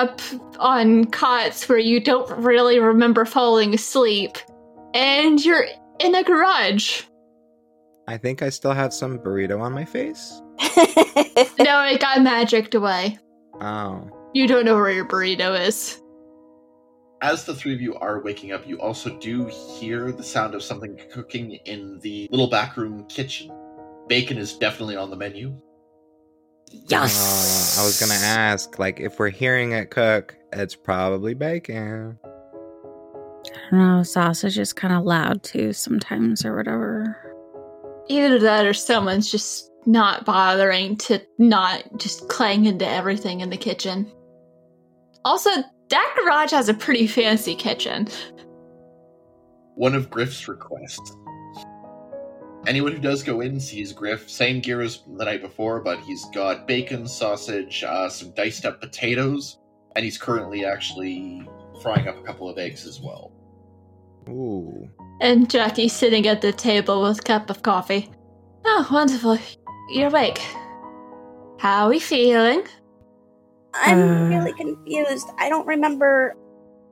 waking up on cots where you don't really remember falling asleep, and you're in a garage. I think I still have some burrito on my face. no, it got magicked away. Oh. You don't know where your burrito is. As the three of you are waking up, you also do hear the sound of something cooking in the little back room kitchen. Bacon is definitely on the menu. Yes. Uh, I was gonna ask, like, if we're hearing it cook, it's probably bacon. I don't know. Sausage is kind of loud too sometimes, or whatever. Either that, or someone's just not bothering to not just clang into everything in the kitchen. Also, that garage has a pretty fancy kitchen. One of Griff's requests. Anyone who does go in sees Griff, same gear as the night before, but he's got bacon, sausage, uh, some diced up potatoes, and he's currently actually frying up a couple of eggs as well. Ooh. And Jackie's sitting at the table with a cup of coffee. Oh, wonderful. You're awake. How are we feeling? I'm Uh. really confused. I don't remember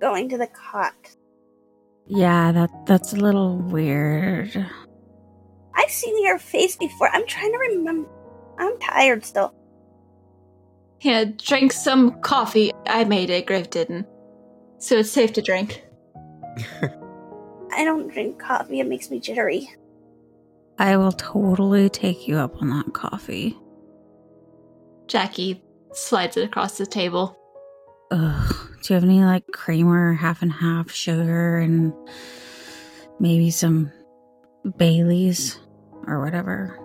going to the cot. Yeah, that that's a little weird. I've seen your face before. I'm trying to remember. I'm tired still. Yeah, drink some coffee. I made it, Griff didn't. So it's safe to drink. I don't drink coffee. It makes me jittery. I will totally take you up on that coffee. Jackie slides it across the table. Ugh. Do you have any like creamer, half and half sugar, and maybe some Baileys or whatever?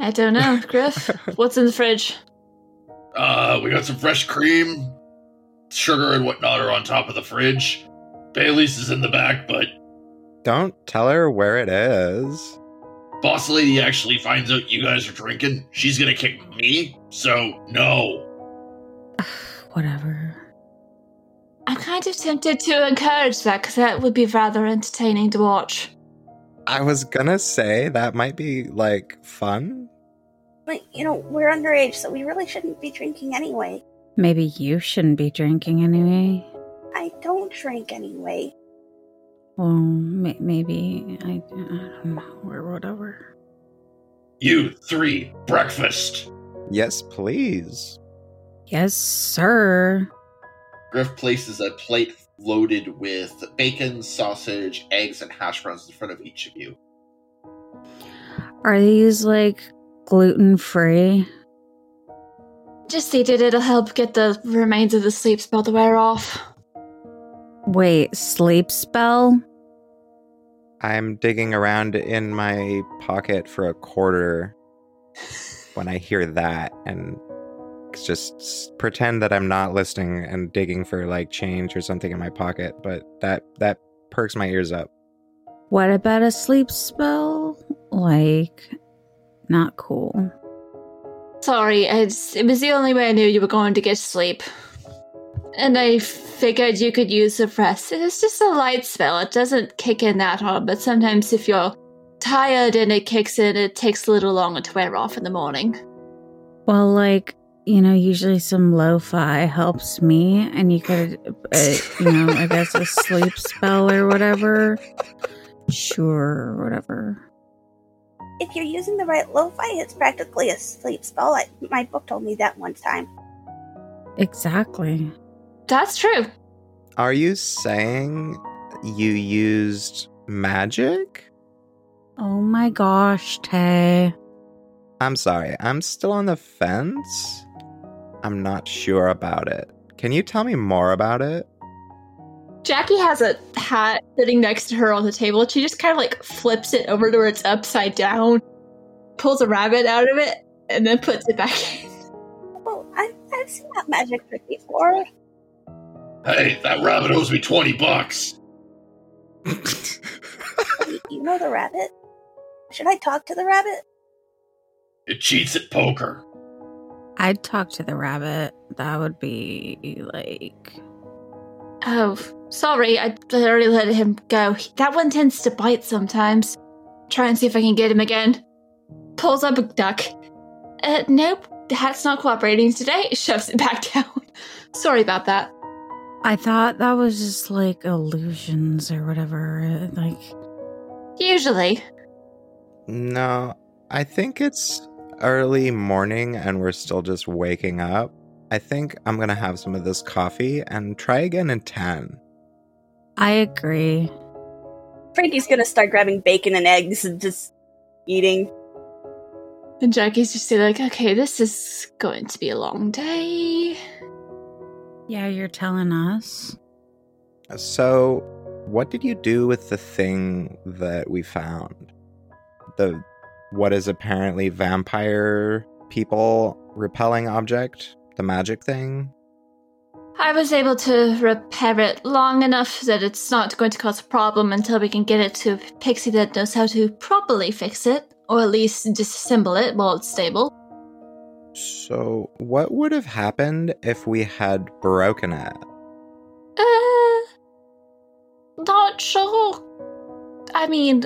I don't know, Griff. What's in the fridge? Uh, we got some fresh cream, sugar and whatnot are on top of the fridge. Bailey's is in the back, but Don't tell her where it is. boss lady actually finds out you guys are drinking. She's gonna kick me, so no. Whatever. I'm kind of tempted to encourage that because that would be rather entertaining to watch. I was gonna say that might be like fun. But, you know, we're underage, so we really shouldn't be drinking anyway. Maybe you shouldn't be drinking anyway. I don't drink anyway. Well, may- maybe I, I don't know or whatever. You three, breakfast. Yes, please. Yes, sir. Griff places a plate loaded with bacon, sausage, eggs, and hash browns in front of each of you. Are these like gluten free? Just eat it, it'll help get the remains of the sleep spell to wear off. Wait, sleep spell? I'm digging around in my pocket for a quarter when I hear that and just pretend that I'm not listening and digging for like change or something in my pocket, but that that perks my ears up. What about a sleep spell? Like, not cool. Sorry, it's, it was the only way I knew you were going to get sleep. And I figured you could use the rest. It's just a light spell. It doesn't kick in that hard, but sometimes if you're tired and it kicks in, it takes a little longer to wear off in the morning. Well, like, you know, usually some lo fi helps me, and you could, uh, you know, I guess a sleep spell or whatever. Sure, whatever. If you're using the right lo-fi, it's practically a sleep spell. I, my book told me that one time. Exactly. That's true. Are you saying you used magic? Oh my gosh, Tay. I'm sorry, I'm still on the fence. I'm not sure about it. Can you tell me more about it? Jackie has a hat sitting next to her on the table. She just kind of like flips it over to where it's upside down, pulls a rabbit out of it, and then puts it back in. Well, I've, I've seen that magic trick before. Hey, that rabbit owes me 20 bucks. You, you know the rabbit? Should I talk to the rabbit? It cheats at poker. I'd talk to the rabbit. That would be like. Oh, sorry, I already let him go. That one tends to bite sometimes. Try and see if I can get him again. Pulls up a duck. Uh, nope, the hat's not cooperating today. Shoves it back down. Sorry about that. I thought that was just like illusions or whatever. Like, Usually. No, I think it's early morning and we're still just waking up. I think I'm gonna have some of this coffee and try again in 10. I agree. Frankie's gonna start grabbing bacon and eggs and just eating. And Jackie's just like, okay, this is going to be a long day. Yeah, you're telling us. So, what did you do with the thing that we found? The what is apparently vampire people repelling object? The magic thing? I was able to repair it long enough that it's not going to cause a problem until we can get it to a pixie that knows how to properly fix it, or at least disassemble it while it's stable. So, what would have happened if we had broken it? Uh, not sure. I mean,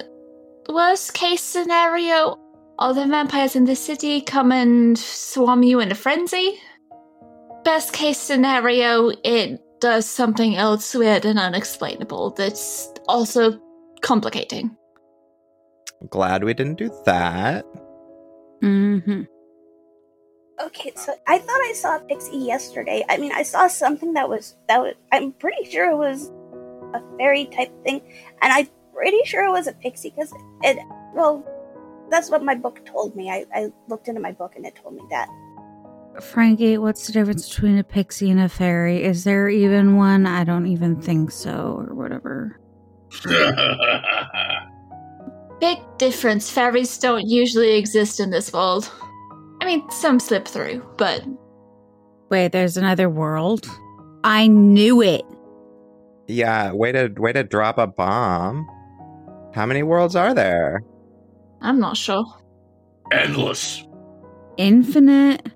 worst case scenario, all the vampires in the city come and swarm you in a frenzy. Best case scenario, it does something else weird and unexplainable that's also complicating. Glad we didn't do that. Mm-hmm. Okay, so I thought I saw a pixie yesterday. I mean, I saw something that was that was. I'm pretty sure it was a fairy type thing, and I'm pretty sure it was a pixie because it. Well, that's what my book told me. I, I looked into my book and it told me that. Frankie, what's the difference between a pixie and a fairy? Is there even one? I don't even think so, or whatever. Big difference. Fairies don't usually exist in this world. I mean, some slip through, but Wait, there's another world? I knew it. Yeah, way to way to drop a bomb. How many worlds are there? I'm not sure. Endless. Infinite?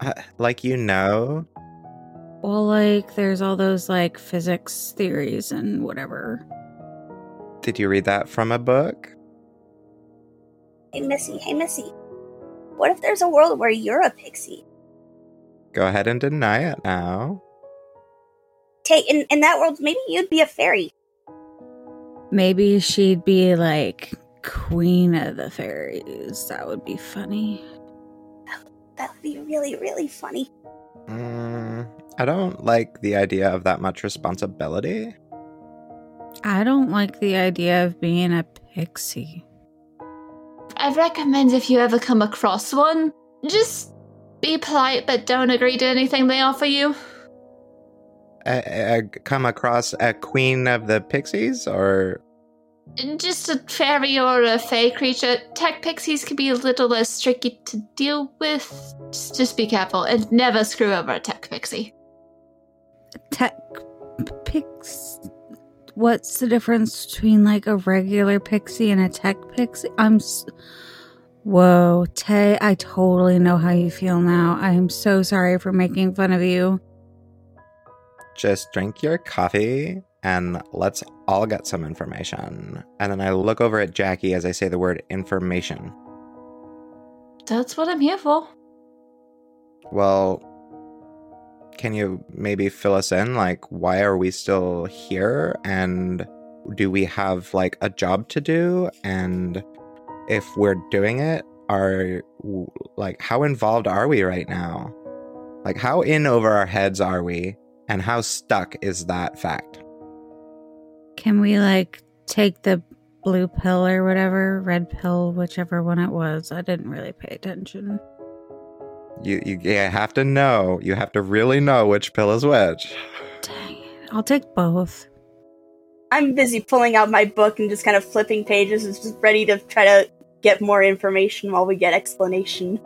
Uh, like you know? Well, like, there's all those, like, physics theories and whatever. Did you read that from a book? Hey, Missy. Hey, Missy. What if there's a world where you're a pixie? Go ahead and deny it now. Take in, in that world, maybe you'd be a fairy. Maybe she'd be, like, queen of the fairies. That would be funny. That would be really, really funny. Mm, I don't like the idea of that much responsibility. I don't like the idea of being a pixie. I recommend if you ever come across one, just be polite but don't agree to anything they offer you. I, I come across a queen of the pixies, or Just a fairy or a fey creature. Tech pixies can be a little less tricky to deal with. Just, just be careful and never screw over a tech pixie. Tech pix. What's the difference between like a regular pixie and a tech pixie? I'm. S- Whoa, Tay, I totally know how you feel now. I am so sorry for making fun of you. Just drink your coffee and let's all get some information. And then I look over at Jackie as I say the word information. That's what I'm here for. Well, can you maybe fill us in? Like, why are we still here? And do we have like a job to do? And if we're doing it, are like, how involved are we right now? Like, how in over our heads are we? And how stuck is that fact? Can we like take the blue pill or whatever, red pill, whichever one it was? I didn't really pay attention. You, you you have to know. You have to really know which pill is which. Dang it. I'll take both. I'm busy pulling out my book and just kind of flipping pages and just ready to try to get more information while we get explanation.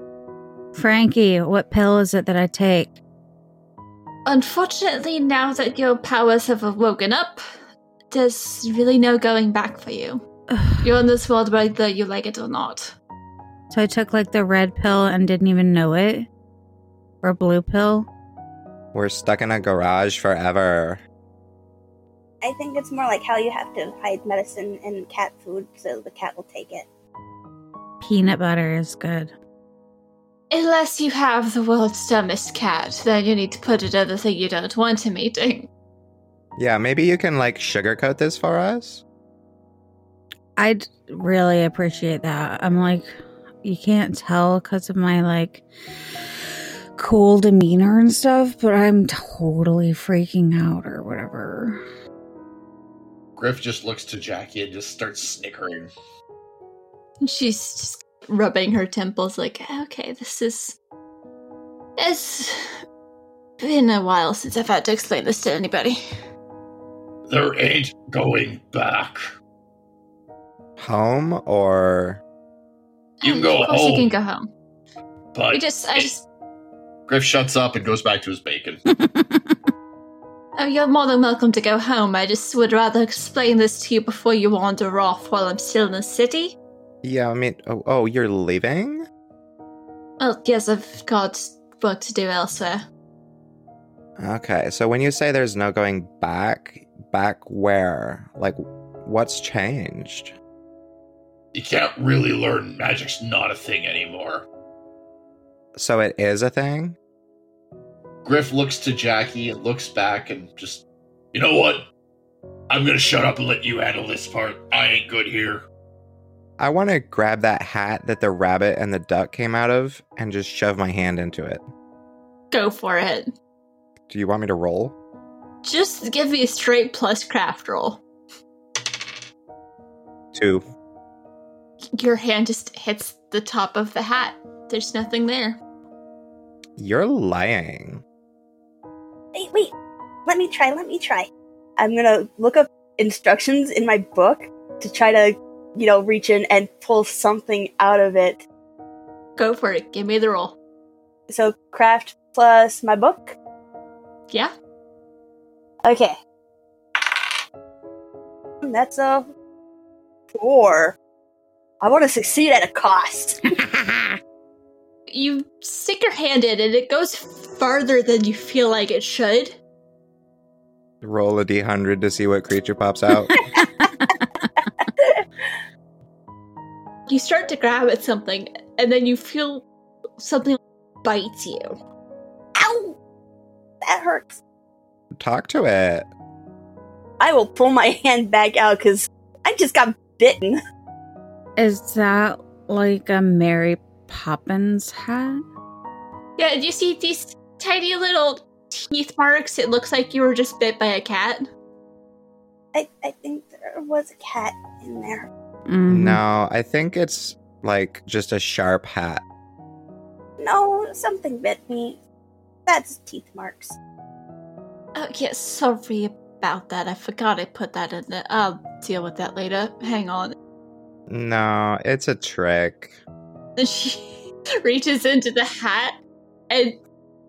Frankie, what pill is it that I take? Unfortunately, now that your powers have woken up, there's really no going back for you. You're in this world whether you like it or not. So I took like the red pill and didn't even know it? Or blue pill? We're stuck in a garage forever. I think it's more like how you have to hide medicine in cat food so the cat will take it. Peanut butter is good. Unless you have the world's dumbest cat, then you need to put it in the thing you don't want him eating. Yeah, maybe you can like sugarcoat this for us. I'd really appreciate that. I'm like, you can't tell because of my like cool demeanor and stuff, but I'm totally freaking out or whatever. Griff just looks to Jackie and just starts snickering. She's just rubbing her temples, like, okay, this is. It's been a while since I've had to explain this to anybody. There ain't going back. Home or You can go of course home. you can go home. But We just, I just, Griff shuts up and goes back to his bacon. oh, you're more than welcome to go home. I just would rather explain this to you before you wander off while I'm still in the city. Yeah, I mean, oh, oh you're leaving? Well, yes, I've got work to do elsewhere. Okay, so when you say there's no going back, back where? Like, what's changed? you can't really learn magic's not a thing anymore. So it is a thing? Griff looks to Jackie and looks back and just, you know what? I'm gonna shut up and let you handle this part. I ain't good here. I want to grab that hat that the rabbit and the duck came out of and just shove my hand into it. Go for it. Do you want me to roll? Just give me a straight plus craft roll. Two. Your hand just hits the top of the hat. There's nothing there. You're lying. Wait, wait. Let me try. Let me try. I'm gonna look up instructions in my book to try to, you know, reach in and pull something out of it. Go for it. Give me the roll. So craft plus my book. Yeah? Okay. That's a four. I want to succeed at a cost. You stick your hand in and it goes farther than you feel like it should. Roll a d100 to see what creature pops out. You start to grab at something and then you feel something bites you. Ow! That hurts. Talk to it. I will pull my hand back out because I just got bitten. Is that like a Mary Poppins hat? Yeah, do you see these tiny little teeth marks? It looks like you were just bit by a cat. I, I think there was a cat in there. Mhm. No, I think it's like just a sharp hat. No, something bit me. That's teeth marks. Oh, yeah, sorry about that. I forgot I put that in there. I'll deal with that later. Hang on. No, it's a trick. And she reaches into the hat and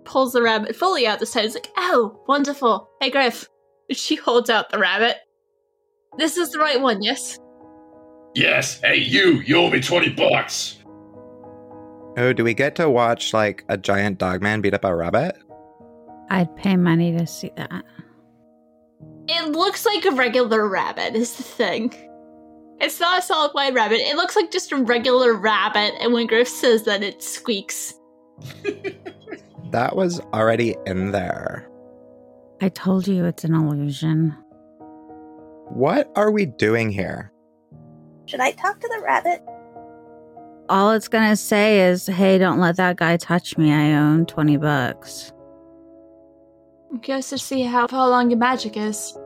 pulls the rabbit fully out this time. It's like, oh, wonderful. Hey, Griff. She holds out the rabbit. This is the right one, yes? Yes, hey you, you owe me 20 bucks. Oh, do we get to watch like a giant dog man beat up a rabbit? I'd pay money to see that. It looks like a regular rabbit, is the thing. It's not a solid white rabbit. It looks like just a regular rabbit, and when Griff says that, it squeaks. That was already in there. I told you it's an illusion. What are we doing here? Should I talk to the rabbit? All it's gonna say is, "Hey, don't let that guy touch me. I own twenty bucks." I'm curious to see how far along your magic is.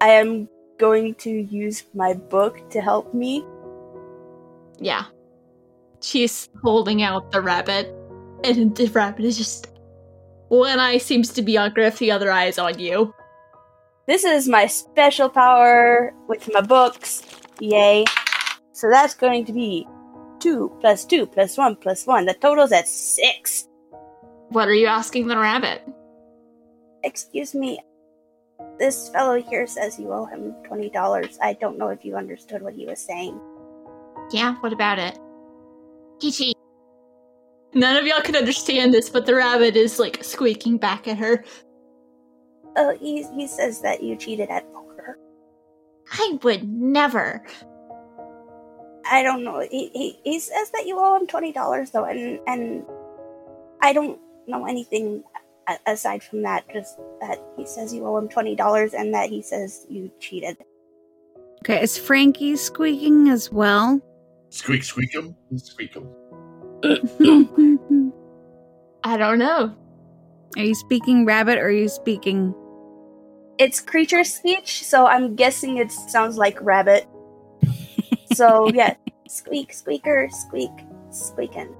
I am going to use my book to help me. Yeah. She's holding out the rabbit, and the rabbit is just. One eye seems to be on Griff, the other eye is on you. This is my special power with my books. Yay. So that's going to be 2 plus 2 plus 1 plus 1. The total's at 6. What are you asking the rabbit? Excuse me. This fellow here says you owe him $20. I don't know if you understood what he was saying. Yeah, what about it? Chi None of y'all can understand this, but the rabbit is like squeaking back at her. Oh, he, he says that you cheated at poker. I would never. I don't know. He, he he says that you owe him twenty dollars though, and and I don't know anything aside from that. Just that he says you owe him twenty dollars, and that he says you cheated. Okay, is Frankie squeaking as well? Squeak, squeak 'em, squeak 'em. I don't know. Are you speaking rabbit or are you speaking? It's creature speech, so I'm guessing it sounds like rabbit. So yeah, squeak, squeaker, squeak, squeaking.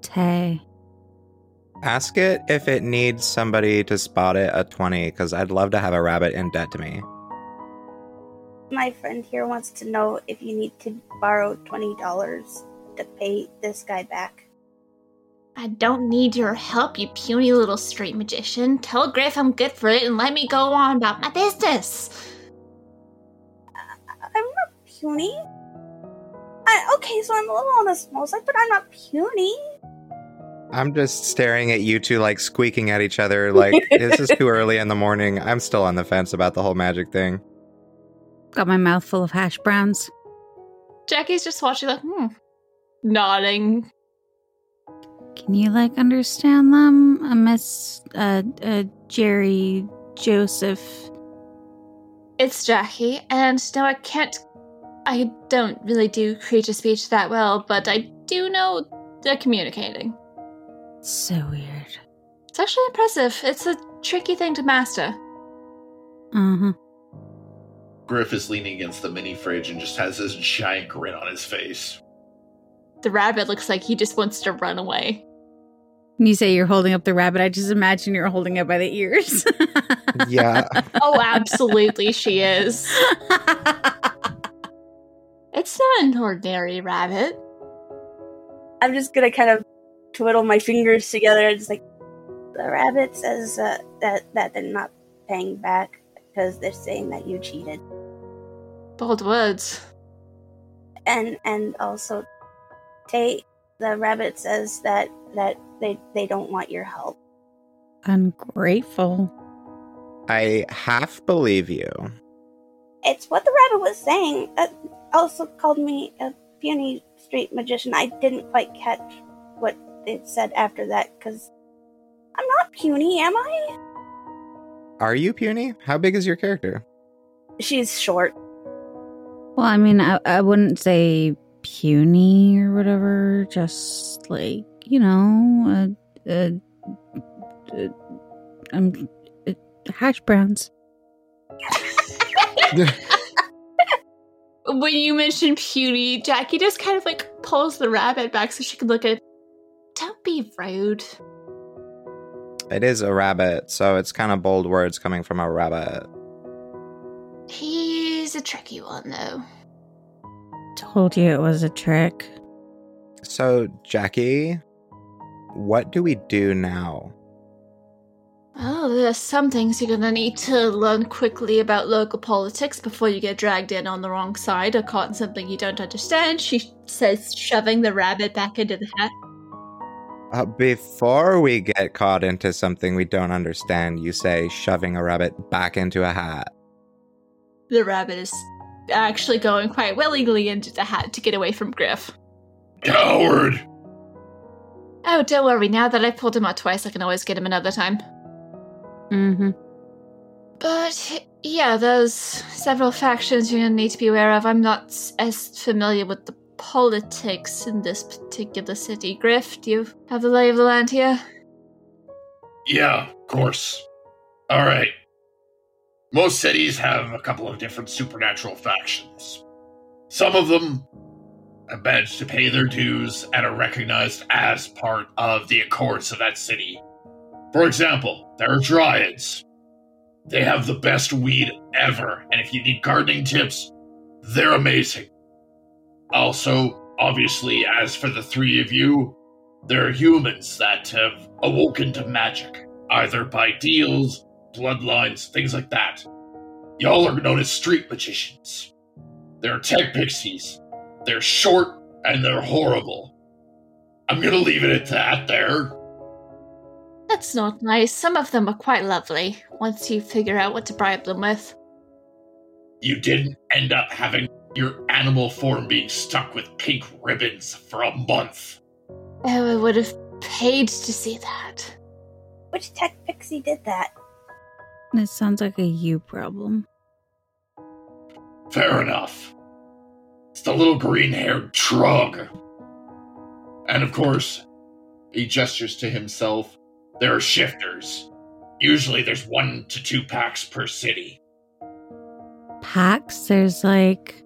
Tay. Ask it if it needs somebody to spot it at 20, because I'd love to have a rabbit in debt to me. My friend here wants to know if you need to borrow twenty dollars to pay this guy back. I don't need your help, you puny little street magician. Tell Griff I'm good for it and let me go on about my business. I'm not puny. I, okay, so I'm a little on the small side, but I'm not puny. I'm just staring at you two, like squeaking at each other, like, this is too early in the morning. I'm still on the fence about the whole magic thing. Got my mouth full of hash browns. Jackie's just watching, like, hmm, nodding. Can you like understand them, uh, Miss uh, uh, Jerry Joseph? It's Jackie, and no, I can't. I don't really do creature speech that well, but I do know they're communicating. So weird. It's actually impressive. It's a tricky thing to master. Uh huh. Griff is leaning against the mini fridge and just has this giant grin on his face. The rabbit looks like he just wants to run away. When you say you're holding up the rabbit, I just imagine you're holding it by the ears. Yeah. Oh, absolutely, she is. It's not an ordinary rabbit. I'm just gonna kind of twiddle my fingers together It's like the rabbit says uh, that that they're not paying back because they're saying that you cheated, Bold words. and and also, Tay, the rabbit says that that they they don't want your help. Ungrateful. I half believe you. It's what the rabbit was saying. Uh, also called me a puny street magician. I didn't quite catch what it said after that because I'm not puny, am I? Are you puny? How big is your character? She's short. Well, I mean, I, I wouldn't say puny or whatever. Just like you know, uh, uh, uh, um, uh, hash browns. When you mention puny, Jackie just kind of like pulls the rabbit back so she can look at it. Don't be rude. It is a rabbit, so it's kind of bold words coming from a rabbit. He's a tricky one, though. Told you it was a trick. So, Jackie, what do we do now? Oh, there's some things you're gonna need to learn quickly about local politics before you get dragged in on the wrong side or caught in something you don't understand. She says, shoving the rabbit back into the hat. Uh, before we get caught into something we don't understand, you say shoving a rabbit back into a hat. The rabbit is actually going quite willingly into the hat to get away from Griff. Coward! Oh, don't worry. Now that I've pulled him out twice, I can always get him another time. Mm-hmm. But yeah, there's several factions you're gonna need to be aware of. I'm not as familiar with the politics in this particular city. Griff, do you have the lay of the land here? Yeah, of course. Alright. Most cities have a couple of different supernatural factions. Some of them have managed to pay their dues and are recognized as part of the accords of that city. For example, there are Dryads. They have the best weed ever, and if you need gardening tips, they're amazing. Also, obviously, as for the three of you, there are humans that have awoken to magic, either by deals, bloodlines, things like that. Y'all are known as street magicians. They're tech pixies. They're short and they're horrible. I'm gonna leave it at that there. That's not nice. Some of them are quite lovely once you figure out what to bribe them with. You didn't end up having your animal form being stuck with pink ribbons for a month. Oh, I would have paid to see that. Which tech pixie did that? This sounds like a you problem. Fair enough. It's the little green haired trug. And of course, he gestures to himself. There are shifters. Usually there's one to two packs per city. Packs? There's like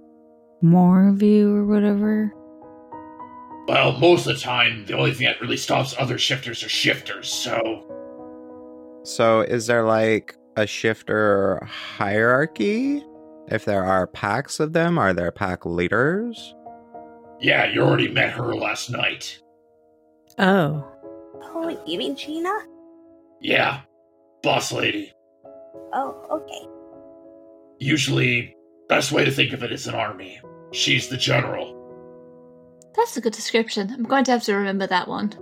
more of you or whatever. Well, most of the time, the only thing that really stops other shifters are shifters, so. So, is there like a shifter hierarchy? If there are packs of them, are there pack leaders? Yeah, you already met her last night. Oh. Oh, you mean Gina? Yeah, boss lady. Oh, okay. Usually, best way to think of it is an army. She's the general. That's a good description. I'm going to have to remember that one.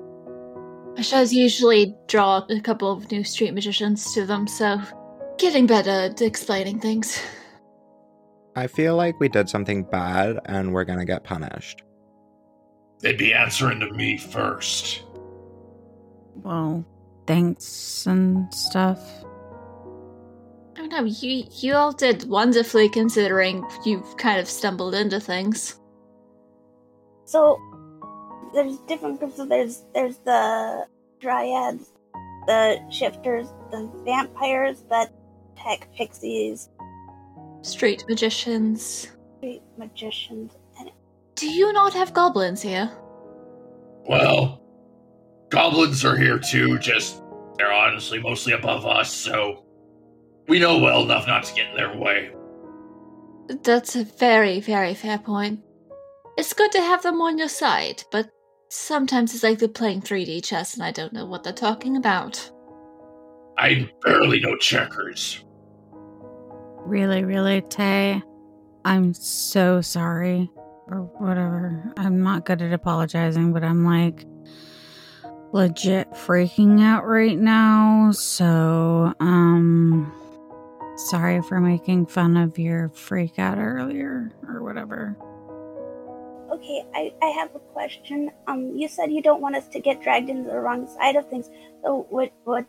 My shows usually draw a couple of new street magicians to them, so getting better at explaining things. I feel like we did something bad and we're gonna get punished. They'd be answering to me first. Well, thanks and stuff. Oh, I don't know, you you all did wonderfully considering you've kind of stumbled into things. So there's different groups. So there's there's the dryads, the shifters, the vampires, the tech pixies, Street magicians. street magicians, and Do you not have goblins here? Well, goblins are here too, just they're honestly mostly above us, so we know well enough not to get in their way. That's a very, very fair point. It's good to have them on your side, but sometimes it's like they're playing 3D chess and I don't know what they're talking about. I barely know checkers. Really, really, Tay. I'm so sorry. Or whatever. I'm not good at apologizing, but I'm like legit freaking out right now. So, um, sorry for making fun of your freak out earlier or whatever. okay, I, I have a question. Um, you said you don't want us to get dragged into the wrong side of things. So what what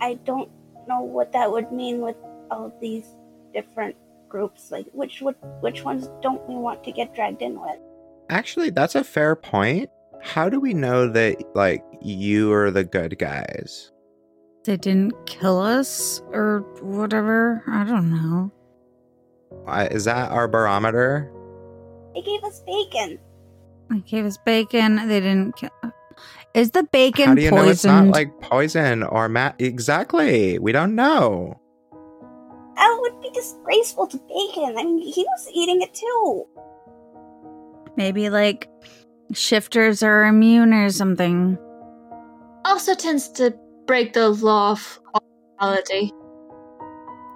I don't know what that would mean with all these different groups. Like which would which ones don't we want to get dragged in with? Actually, that's a fair point. How do we know that like you are the good guys? They didn't kill us or whatever. I don't know. Uh, Is that our barometer? They gave us bacon. They gave us bacon. They didn't kill. Is the bacon How do you know it's not like poison or mat? Exactly. We don't know. That would be disgraceful to bacon. I mean, he was eating it too. Maybe like shifters are immune or something. Also tends to break the law of quality.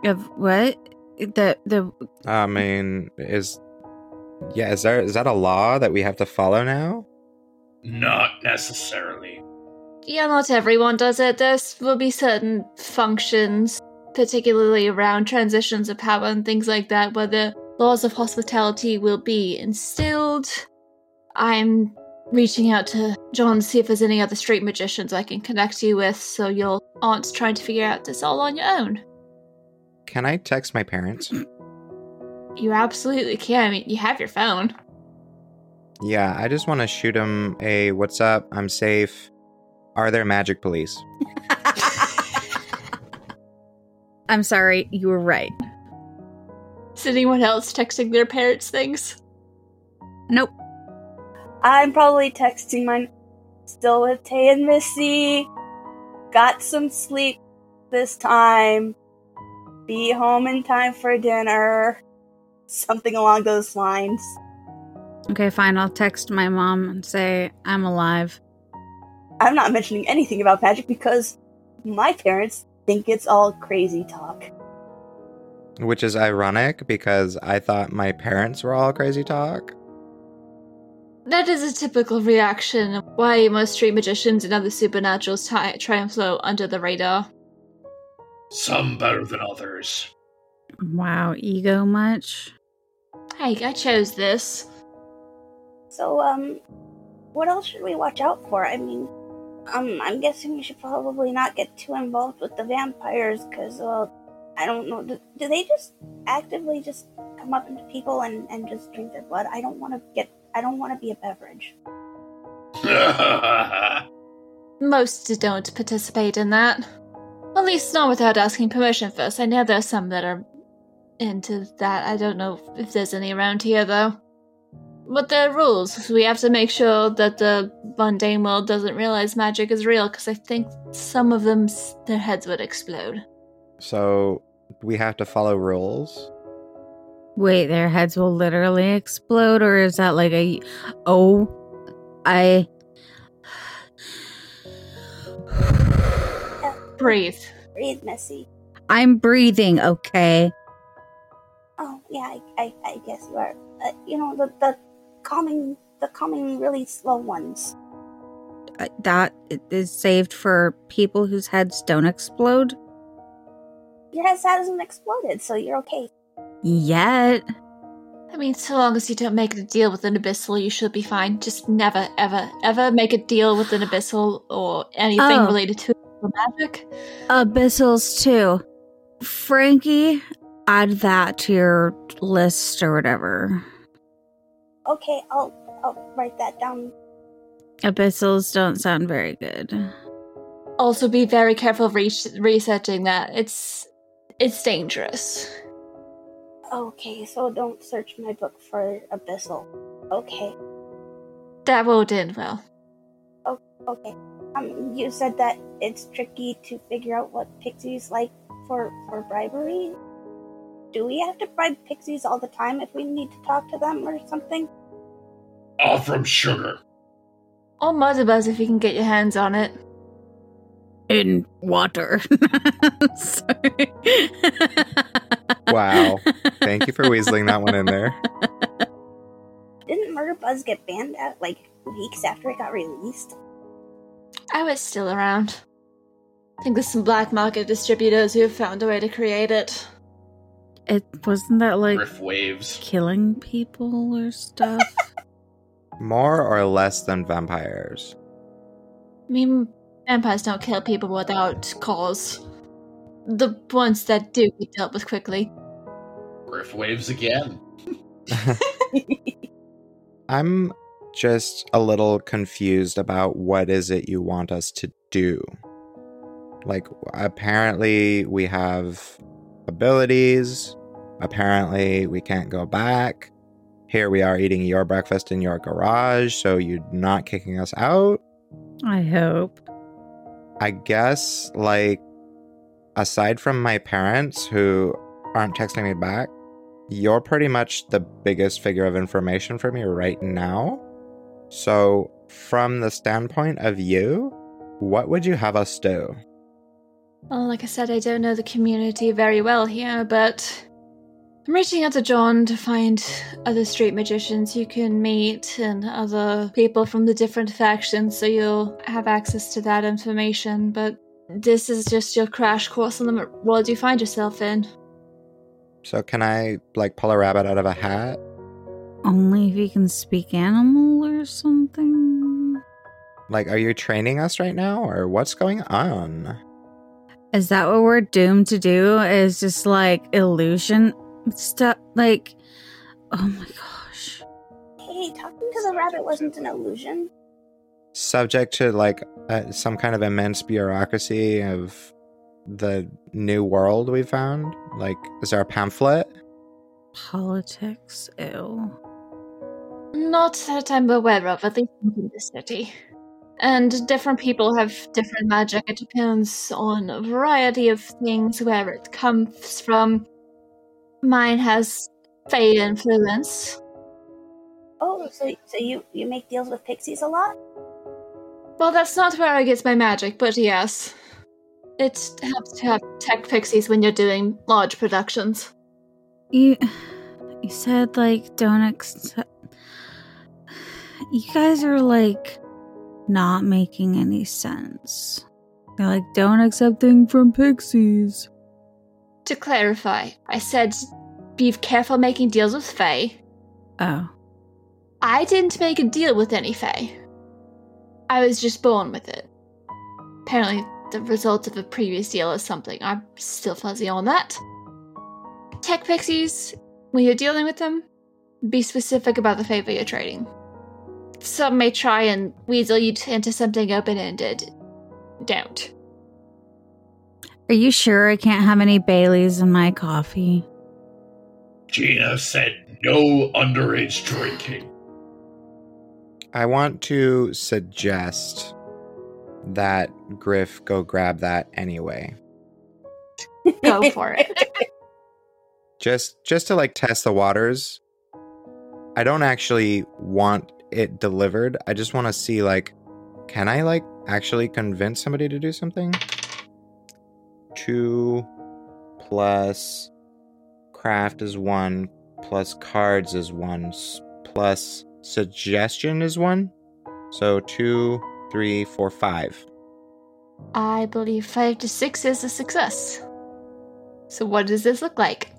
Of what? The the I mean, is yeah, is there is that a law that we have to follow now? Not necessarily. Yeah, not everyone does it. There will be certain functions, particularly around transitions of power and things like that, where the laws of hospitality will be instilled. I'm reaching out to John to see if there's any other street magicians I can connect you with so you aren't trying to figure out this all on your own. Can I text my parents? You absolutely can. I mean, you have your phone. Yeah, I just want to shoot them a what's up? I'm safe. Are there magic police? I'm sorry, you were right. Is anyone else texting their parents things? Nope. I'm probably texting mine. Still with Tay and Missy. Got some sleep this time. Be home in time for dinner. Something along those lines. Okay, fine. I'll text my mom and say I'm alive. I'm not mentioning anything about magic because my parents think it's all crazy talk. Which is ironic because I thought my parents were all crazy talk. That is a typical reaction why most street magicians and other supernaturals ti- try and float under the radar. Some better than others. Wow, ego much? Hey, I chose this. So, um, what else should we watch out for? I mean, um, I'm guessing we should probably not get too involved with the vampires, because, well, I don't know. Do, do they just actively just come up into people and, and just drink their blood? I don't want to get. I don't want to be a beverage. Most don't participate in that. At least not without asking permission first. I know there's some that are into that. I don't know if there's any around here though. But there are rules. We have to make sure that the mundane world doesn't realize magic is real, because I think some of them, their heads would explode. So we have to follow rules. Wait, their heads will literally explode, or is that like a oh, I Breathe. Breathe, Messy. I'm breathing, okay? Oh, yeah, I, I, I guess you are. Uh, you know, the, the calming, the coming really slow ones. Uh, That is saved for people whose heads don't explode Your head hasn't exploded, so you're okay. yet. I mean, so long as you don't make a deal with an abyssal, you should be fine. Just never, ever, ever make a deal with an abyssal or anything Oh. related to magic. Abyssals too. Frankie, add that to your list or whatever. Okay, I'll, I'll write that down. Abyssals don't sound very good. Also, be very careful re- researching that. It's it's dangerous. Okay, so don't search my book for abyssal. Okay, That won't end well. okay. Um, you said that it's tricky to figure out what pixies like for for bribery. Do we have to bribe pixies all the time if we need to talk to them or something? Offer 'em sugar. Or mother buzz if you can get your hands on it. In water. Wow. Thank you for weaseling that one in there. Didn't Murder Buzz get banned out like weeks after it got released? I was still around. I think there's some black market distributors who have found a way to create it. It wasn't that like Griff waves. killing people or stuff. More or less than vampires. I mean, vampires don't kill people without cause. The ones that do get dealt with quickly. Griff waves again. I'm just a little confused about what is it you want us to do. Like apparently we have abilities. Apparently we can't go back. Here we are eating your breakfast in your garage, so you're not kicking us out. I hope. I guess, like, aside from my parents who aren't texting me back, you're pretty much the biggest figure of information for me right now. So, from the standpoint of you, what would you have us do? Well, like I said, I don't know the community very well here, but I'm reaching out to John to find other street magicians you can meet and other people from the different factions so you'll have access to that information. But this is just your crash course on the world you find yourself in. So, can I, like, pull a rabbit out of a hat? Only if you can speak animal or something. Like, are you training us right now, or what's going on? Is that what we're doomed to do? Is just like illusion stuff? Like, oh my gosh. Hey, talking to the rabbit wasn't an illusion. Subject to, like, uh, some kind of immense bureaucracy of the new world we found? Like, is there a pamphlet? Politics? Ew. Not that I'm aware of, at least in the city. And different people have different magic. It depends on a variety of things, where it comes from. Mine has Fey influence. Oh, so so you you make deals with pixies a lot? Well, that's not where I get my magic, but yes. It helps to have tech pixies when you're doing large productions. You, you said like don't accept. You guys are like not making any sense. They're like don't accept things from pixies. To clarify, I said be careful making deals with Fae. Oh. I didn't make a deal with any Fae. I was just born with it. Apparently, the result of a previous deal is something. I'm still fuzzy on that. Tech pixies, when you're dealing with them, be specific about the favor you're trading. Some may try and weasel you into something open ended. Don't. Are you sure I can't have any Baileys in my coffee? Gina said no underage drinking. I want to suggest that Griff go grab that anyway. Go for it. Just just to like test the waters. I don't actually want it delivered. I just want to see like can I like actually convince somebody to do something? 2 plus craft is 1 plus cards is 1 plus suggestion is 1. So two, three, four, five. I believe 5 to 6 is a success. So, what does this look like?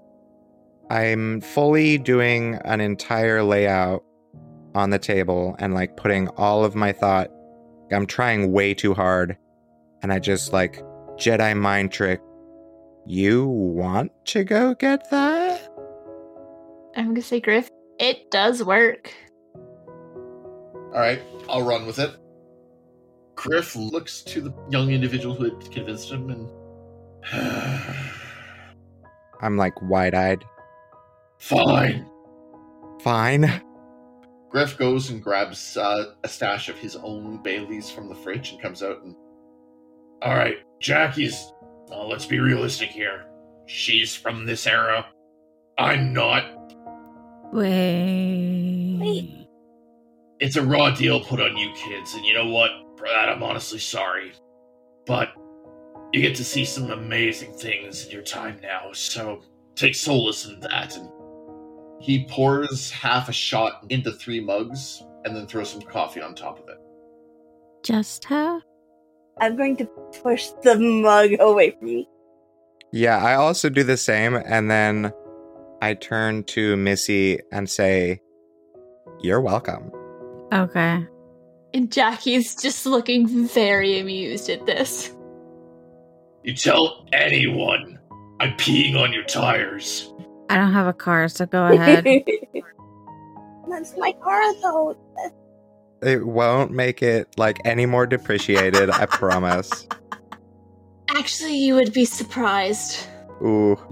I'm fully doing an entire layout on the table and like putting all of my thought. I'm trying way too hard. And I just like Jedi mind trick. You want to go get that? I'm gonna say, Griff, it does work. All right, I'll run with it. Griff looks to the young individual who had convinced him and. I'm like wide eyed. Fine. Fine. Griff goes and grabs uh, a stash of his own Baileys from the fridge and comes out and. All right, Jackie's. Uh, let's be realistic here. She's from this era. I'm not. Wait. Wait. It's a raw deal put on you kids, and you know what? For that, I'm honestly sorry. But you get to see some amazing things in your time now, so take solace in that. And he pours half a shot into three mugs and then throws some coffee on top of it. Just half? I'm going to push the mug away from me. Yeah, I also do the same. And then I turn to Missy and say, You're welcome. Okay. And Jackie's just looking very amused at this. You tell anyone I'm peeing on your tires. I don't have a car, so go ahead. That's my car, though. It won't make it like any more depreciated, I promise. Actually, you would be surprised. Ooh.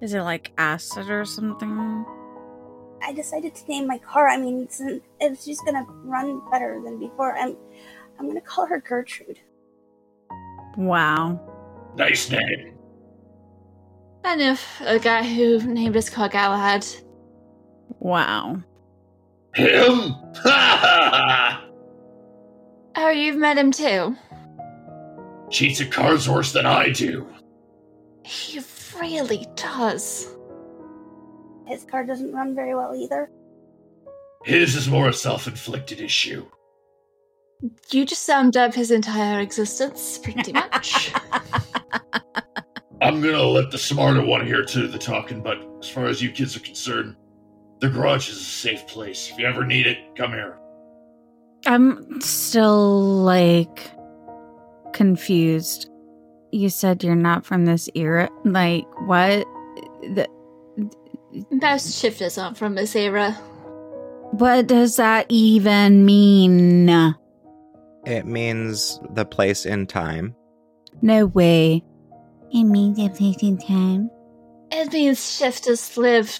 Is it like acid or something? I decided to name my car. I mean, it's, it's just gonna run better than before. I'm, I'm gonna call her Gertrude. Wow. nice name. I if a guy who named his car Galahad. Wow. Him? Oh, you've met him too. Cheats at cards worse than I do. He really does. His car doesn't run very well either. His is more a self inflicted issue. You just summed up his entire existence, pretty much. I'm gonna let the smarter one here do the talking, but as far as you kids are concerned, the garage is a safe place. If you ever need it, come here. I'm still like confused. You said you're not from this era. Like, what? The, Most shifters aren't from this era. what does that even mean? It means the place in time. No way. It means a place in time. It means shifters live.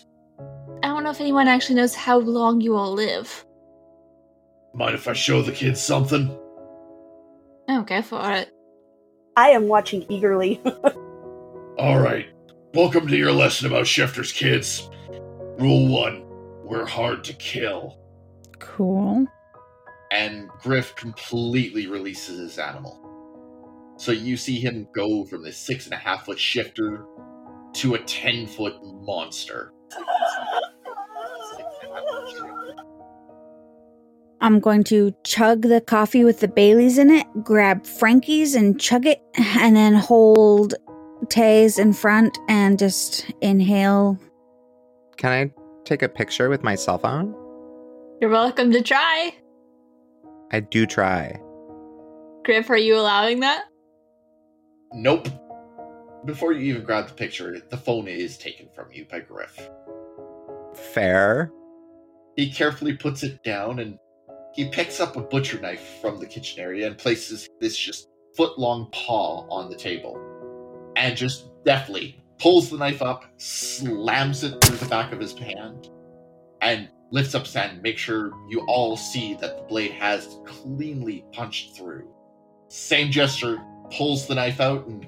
I don't know if anyone actually knows how long you all live. Mind if I show the kids something? Oh, go for it. I am watching eagerly. Alright. Welcome to your lesson about shifters, kids. Rule one we're hard to kill. Cool. And Griff completely releases his animal. So you see him go from this six and a half foot shifter to a ten foot monster. I'm going to chug the coffee with the Baileys in it, grab Frankie's and chug it, and then hold Tay's in front and just inhale. Can I take a picture with my cell phone? You're welcome to try. I do try. Griff, are you allowing that? Nope. Before you even grab the picture, the phone is taken from you by Griff. Fair. He carefully puts it down and he picks up a butcher knife from the kitchen area and places this just foot long paw on the table. And just deftly pulls the knife up, slams it through the back of his hand, and lifts up his hand. Make sure you all see that the blade has cleanly punched through. Same gesture, pulls the knife out, and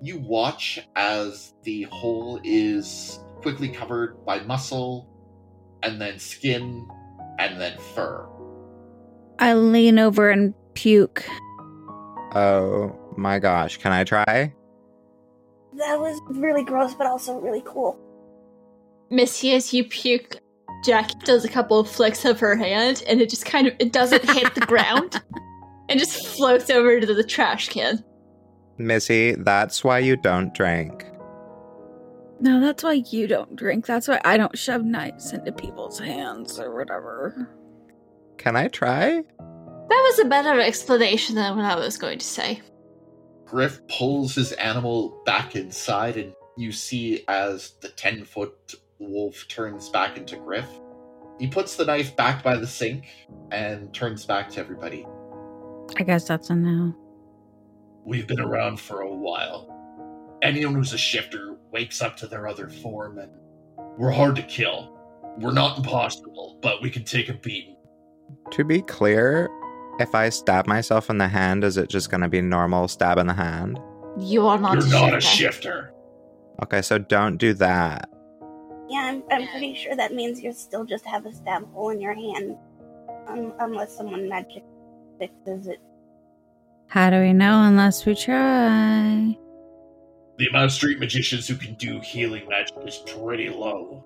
you watch as the hole is quickly covered by muscle, and then skin, and then fur. I lean over and puke. Oh my gosh. Can I try? That was really gross, but also really cool. Missy, as you puke, Jackie does a couple of flicks of her hand, and it just kind of it doesn't hit the ground, and just floats over to the trash can. Missy, that's why you don't drink. No, that's why you don't drink. That's why I don't shove knives into people's hands or whatever. Can I try? That was a better explanation than what I was going to say. Griff pulls his animal back inside, and you see as the 10 foot wolf turns back into Griff. He puts the knife back by the sink and turns back to everybody. I guess that's a no. We've been around for a while. Anyone who's a shifter wakes up to their other form, and we're hard to kill. We're not impossible, but we can take a beating. To be clear, if I stab myself in the hand, is it just going to be normal stab in the hand? You are not. You're a not a shifter. shifter. Okay, so don't do that. Yeah, I'm, I'm pretty sure that means you still just have a stab hole in your hand. Um, unless someone magic fixes it. How do we know unless we try? The amount of street magicians who can do healing magic is pretty low.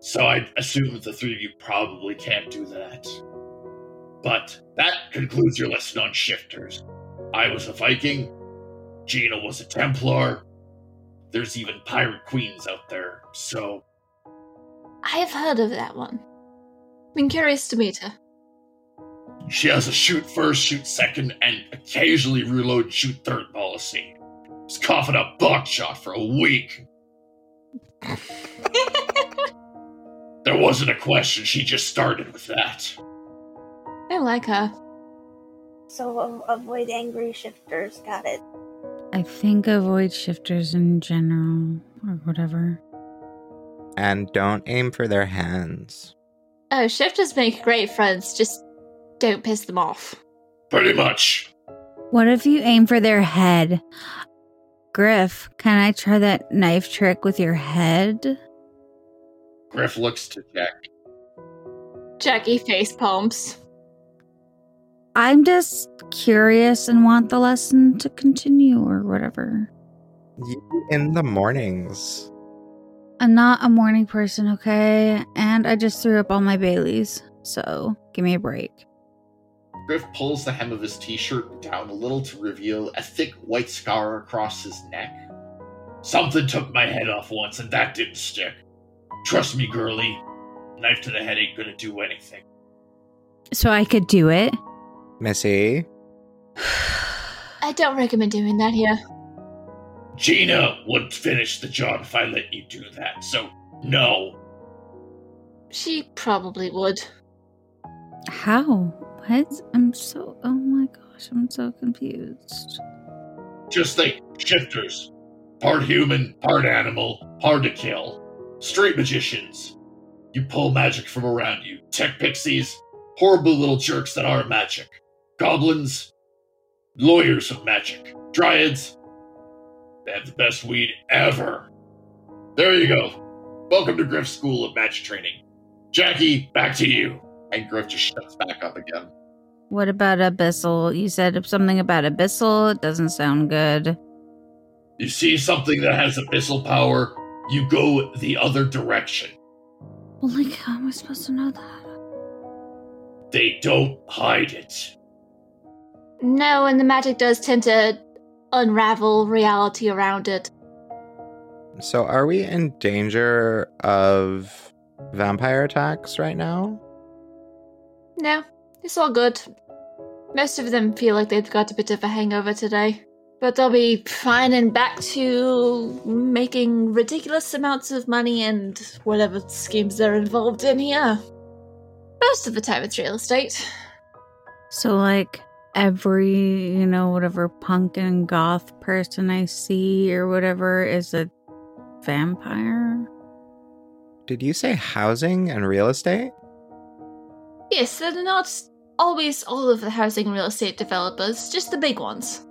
So I assume that the three of you probably can't do that. But that concludes your lesson on shifters. I was a Viking. Gina was a Templar. There's even pirate queens out there, so I have heard of that one. Been curious to meet her. She has a shoot first, shoot second, and occasionally reload, shoot third policy. Was coughing up buckshot for a week. There wasn't a question, she just started with that. I like her. So a- avoid angry shifters. Got it. I think avoid shifters in general or whatever. And don't aim for their hands. Oh, shifters make great friends. Just don't piss them off. Pretty much. What if you aim for their head? Griff, can I try that knife trick with your head? Griff looks to Jack. Jackie face palms. I'm just curious and want the lesson to continue or whatever. In the mornings. I'm not a morning person, okay? And I just threw up all my Baileys, so give me a break. Griff pulls the hem of his t-shirt down a little to reveal a thick white scar across his neck. Something took my head off once, and that didn't stick. Trust me, girlie. Knife to the head ain't gonna do anything. So I could do it? Missy, I don't recommend doing that here. Gina would finish the job if I let you do that, so no. She probably would. How? What? I'm so. Oh my gosh, I'm so confused. Just think, shifters. Part human, part animal, hard to kill. Street magicians. You pull magic from around you. Tech pixies, horrible little jerks that are magic. Goblins, lawyers of magic. Dryads, they have the best weed ever. There you go. Welcome to Griff's School of Magic Training. Jackie, back to you. And Griff just shuts back up again. What about Abyssal? You said something about Abyssal. It doesn't sound good. You see something that has abyssal power, you go the other direction. Well, like, how am I supposed to know that? They don't hide it. No, and the magic does tend to unravel reality around it. so are we in danger of vampire attacks right now? No, it's all good. Most of them feel like they've got a bit of a hangover today. But they'll be fine and back to making ridiculous amounts of money and whatever schemes they're involved in here. Most of the time it's real estate. So, like, every, you know, whatever punk and goth person I see or whatever is a vampire? Did you say housing and real estate? Yes, they're not always all of the housing real estate developers, just the big ones.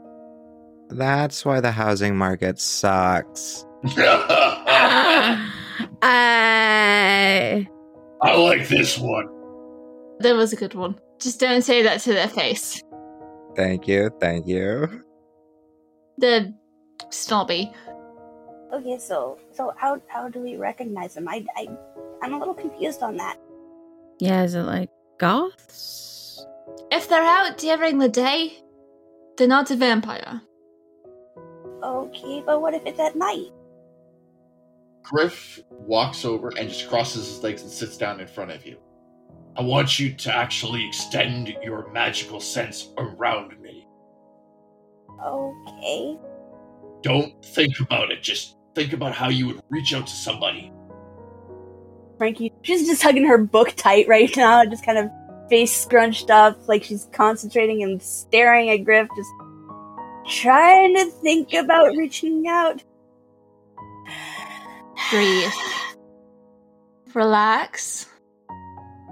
That's why the housing market sucks. I. Uh, I like this one. That was a good one. Just don't say that to their face. Thank you, thank you. The snobby. Okay, so so how how do we recognize them? I I I'm a little confused on that. Yeah, is it like goths? If they're out during the day, they're not a vampire. Okay, but what if it's at night? Griff walks over and just crosses his legs and sits down in front of you. I want you to actually extend your magical sense around me. Okay. Don't think about it, just think about how you would reach out to somebody. Frankie, she's just hugging her book tight right now, just kind of face scrunched up, like she's concentrating and staring at Griff, just trying to think about reaching out. Breathe. Relax.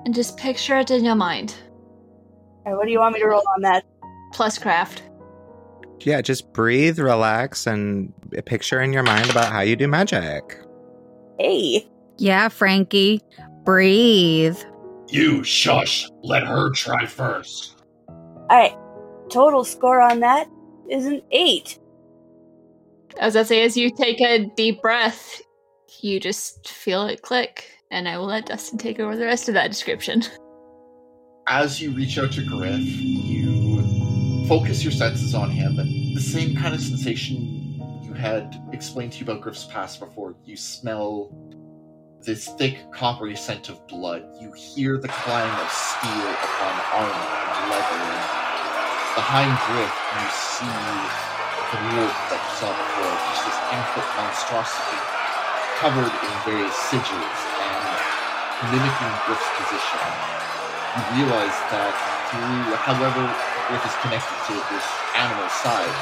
And just picture it in your mind. Alright, what do you want me to roll on that? Plus craft. Yeah, just breathe, relax, and picture in your mind about how you do magic. Hey. Yeah, Frankie. Breathe. You shush, let her try first. Alright. Total score on that is an eight. As I say, as you take a deep breath, you just feel it click, and I will let Dustin take over the rest of that description. As you reach out to Griff, you focus your senses on him, and the same kind of sensation you had explained to you about Griff's past before. You smell this thick, coppery scent of blood. You hear the clang of steel upon armor and leather. Behind Griff, you see the wolf that you saw before, just this 10 foot monstrosity, covered in various sigils and mimicking Griff's position. You realize that through however Griff is connected to this animal side,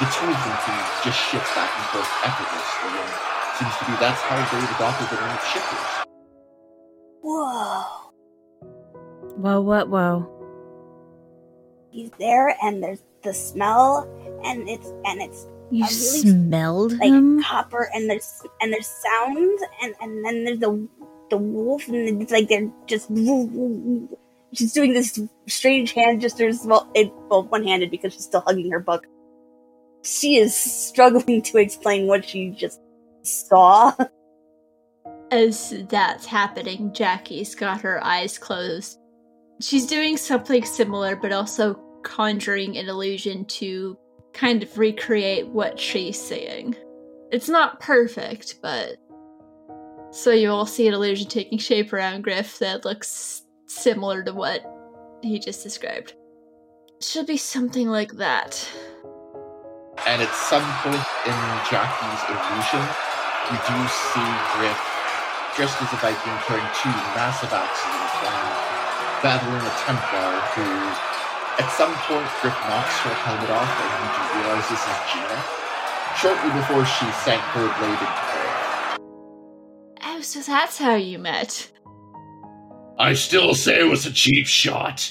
the two of them can just shift back and forth effortlessly, seems to be that's how they've adopted the name of shifters. Whoa. Whoa, what, whoa. He's there and there's the smell and it's and it's You I really smelled like him? copper and there's and there's sounds and and then there's the the wolf and it's like they're just she's doing this strange hand gestures well it well one handed because she's still hugging her book. She is struggling to explain what she just saw. As that's happening, Jackie's got her eyes closed. She's doing something similar, but also conjuring an illusion to kind of recreate what she's seeing. It's not perfect, but. So you all see an illusion taking shape around Griff that looks similar to what he just described. Should be something like that. And at some point in Jackie's illusion, you do see Griff dressed as a Viking carrying two massive axes in his hand, battling a Templar who, at some point, Griff knocks her helmet off and you do realize this is Gina. Shortly before she sank her blade into earth. Oh, so that's how you met. I still say it was a cheap shot.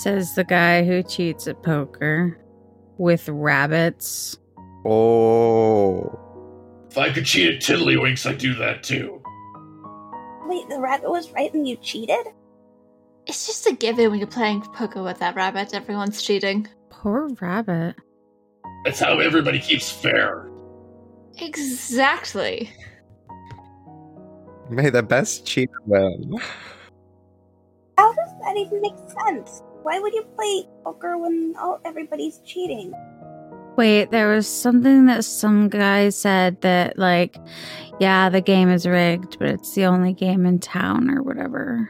Says the guy who cheats at poker with rabbits. Oh. If I could cheat at Tiddlywinks, I'd do that too. Wait, the rabbit was right and you cheated? It's just a given when you're playing poker with that rabbit, everyone's cheating. Poor rabbit. That's how everybody keeps fair. Exactly. May the best cheat win. How does that even make sense? Why would you play poker when all everybody's cheating? Wait, there was something that some guy said that, like, yeah, the game is rigged, but it's the only game in town or whatever.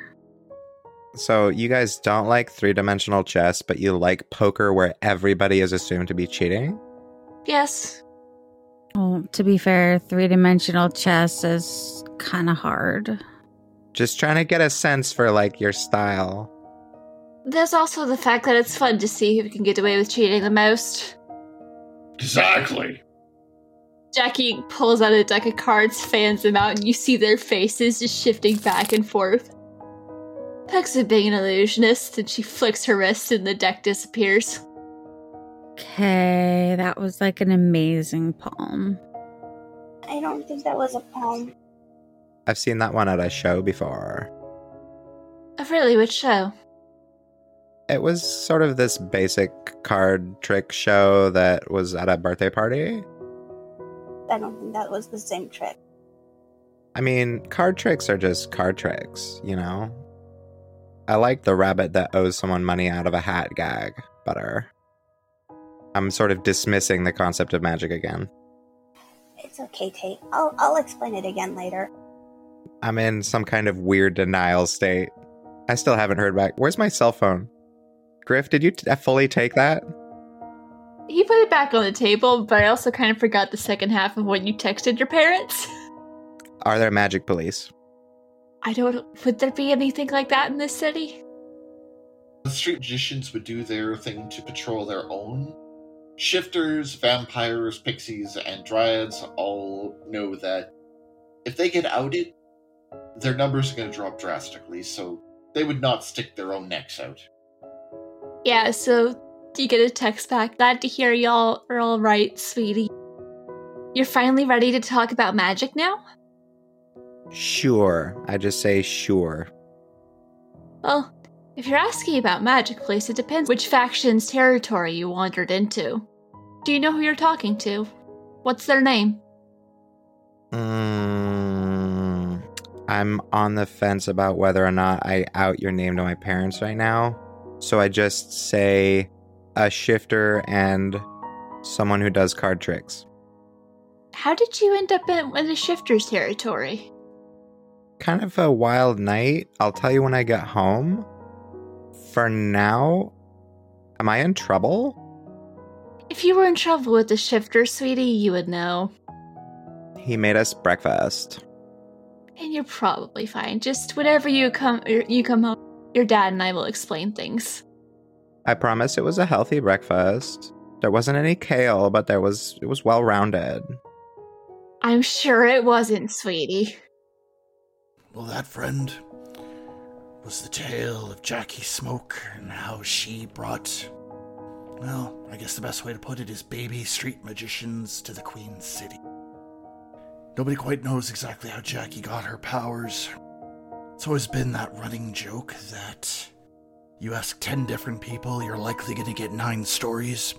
So you guys don't like three dimensional chess, but you like poker where everybody is assumed to be cheating? Yes. Well, to be fair, three dimensional chess is kind of hard. Just trying to get a sense for like your style. There's also the fact that it's fun to see who can get away with cheating the most. Exactly. Jackie pulls out a deck of cards, fans them out, and you see their faces just shifting back and forth. Peck's a being an illusionist, and she flicks her wrist and the deck disappears. Okay, that was like an amazing poem. I don't think that was a poem. I've seen that one at a show before. Oh, really? Which show? It was sort of this basic card trick show that was at a birthday party. I don't think that was the same trick. I mean, card tricks are just card tricks, you know? I like the rabbit that owes someone money out of a hat gag better. I'm sort of dismissing the concept of magic again. It's okay, Tate. I'll I'll explain it again later. I'm in some kind of weird denial state. I still haven't heard back. Where's my cell phone? Griff, did you t- uh, fully take that? He put it back on the table, but I also kind of forgot the second half of when you texted your parents. Are there magic police? I don't. Would there be anything like that in this city? The street magicians would do their thing to patrol their own. Shifters, vampires, pixies, and dryads all know that if they get outed, their numbers are going to drop drastically, so they would not stick their own necks out. Yeah, so you get a text back. Glad to hear y'all are all right, sweetie. You're finally ready to talk about magic now? Sure. I just say sure. Well, if you're asking about Magic Place, it depends which faction's territory you wandered into. Do you know who you're talking to? What's their name? Mm, I'm on the fence about whether or not I out your name to my parents right now. So I just say a shifter and someone who does card tricks. How did you end up in, in the shifter's territory? Kind of a wild night. I'll tell you when I get home. For now, am I in trouble? If you were in trouble with the shifter, sweetie, you would know. He made us breakfast. And you're probably fine. Just whenever you come er, you come home, your dad and I will explain things. I promise it was a healthy breakfast. There wasn't any kale, but there was it was well rounded. I'm sure it wasn't, sweetie. Well, that friend was the tale of Jackie Smoke and how she brought, well, I guess the best way to put it is baby street magicians to the Queen City. Nobody quite knows exactly how Jackie got her powers. It's always been that running joke that you ask 10 different people, you're likely going to get 9 stories.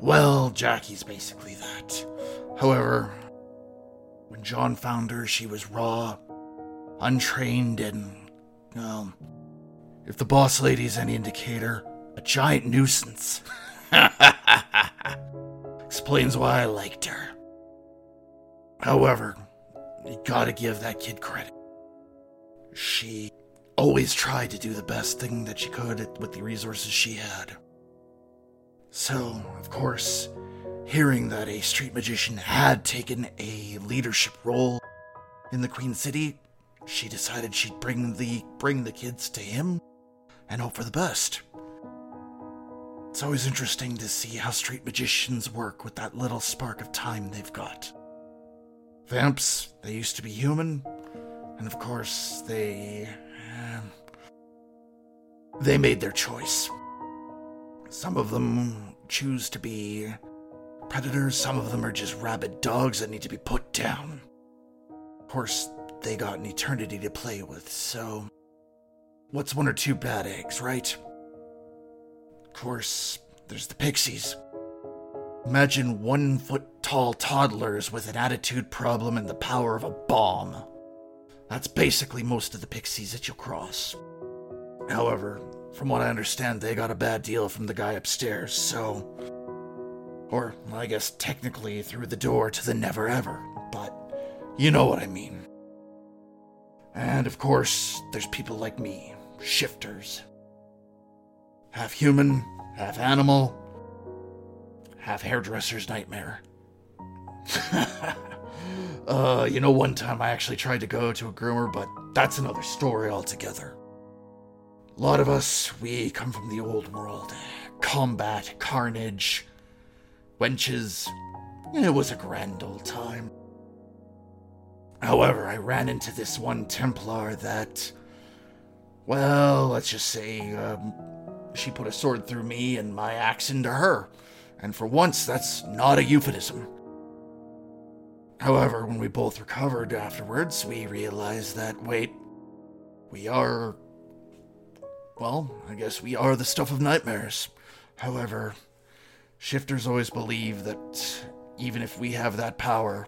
Well, Jackie's basically that. However, when John found her, she was raw, untrained, and, well, if the boss lady's any indicator, a giant nuisance. Explains why I liked her. However, you gotta give that kid credit. She always tried to do the best thing that she could with the resources she had. So, of course, hearing that a street magician had taken a leadership role in the Queen City, she decided she'd bring the bring the kids to him and hope for the best. It's always interesting to see how street magicians work with that little spark of time they've got. Vamps, they used to be human, and of course, they. Um, they made their choice. Some of them choose to be predators, some of them are just rabid dogs that need to be put down. Of course, they got an eternity to play with, so. What's one or two bad eggs, right? Of course, there's the pixies. Imagine one foot tall toddlers with an attitude problem and the power of a bomb. That's basically most of the pixies that you'll cross. However, from what I understand, they got a bad deal from the guy upstairs, so. Or, I guess, technically through the door to the never ever, but you know what I mean. And of course, there's people like me, shifters. Half human, half animal, half hairdresser's nightmare. uh, you know, one time I actually tried to go to a groomer, but that's another story altogether. A lot of us, we come from the old world. Combat, carnage, wenches. It was a grand old time. However, I ran into this one Templar that. Well, let's just say, um, she put a sword through me and my axe into her. And for once, that's not a euphemism. However, when we both recovered afterwards, we realized that, wait, we are. Well, I guess we are the stuff of nightmares. However, shifters always believe that even if we have that power,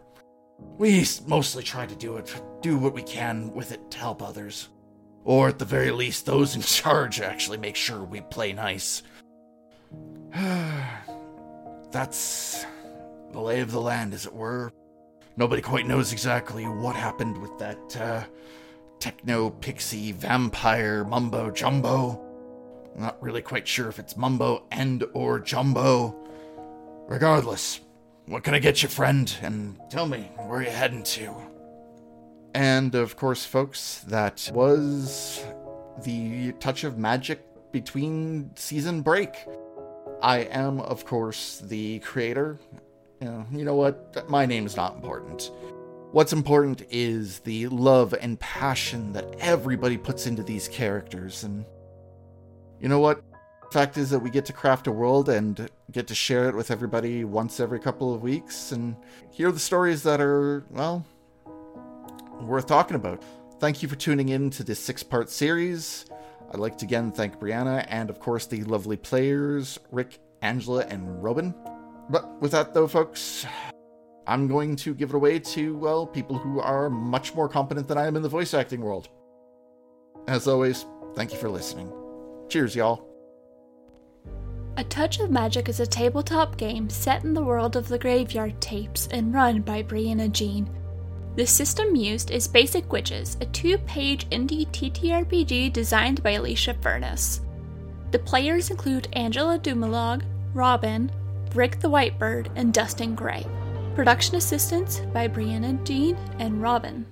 we mostly try to do it, do what we can with it to help others. Or at the very least, those in charge actually make sure we play nice. That's the lay of the land, as it were. Nobody quite knows exactly what happened with that uh, techno pixie vampire mumbo jumbo. Not really quite sure if it's mumbo and or jumbo. Regardless, what can I get you, friend? And tell me, where you heading to? And of course, folks, that was the touch of magic between season break. I am, of course, the creator. You know, you know what? My name's not important. What's important is the love and passion that everybody puts into these characters. And you know what? The fact is that we get to craft a world and get to share it with everybody once every couple of weeks and hear the stories that are, well, worth talking about. Thank you for tuning in to this six part series. I'd like to again thank Brianna and, of course, the lovely players, Rick, Angela, and Robin. But with that, though, folks, I'm going to give it away to, well, people who are much more competent than I am in the voice acting world. As always, thank you for listening. Cheers, y'all. A Touch of Magic is a tabletop game set in the world of the Graveyard Tapes and run by Brianna Jean. The system used is Basic Witches, a two page indie TTRPG designed by Alicia Furness. The players include Angela Dumalog, Robin, Rick the Whitebird, and Dustin Gray. Production assistance by Brianna Dean and Robin.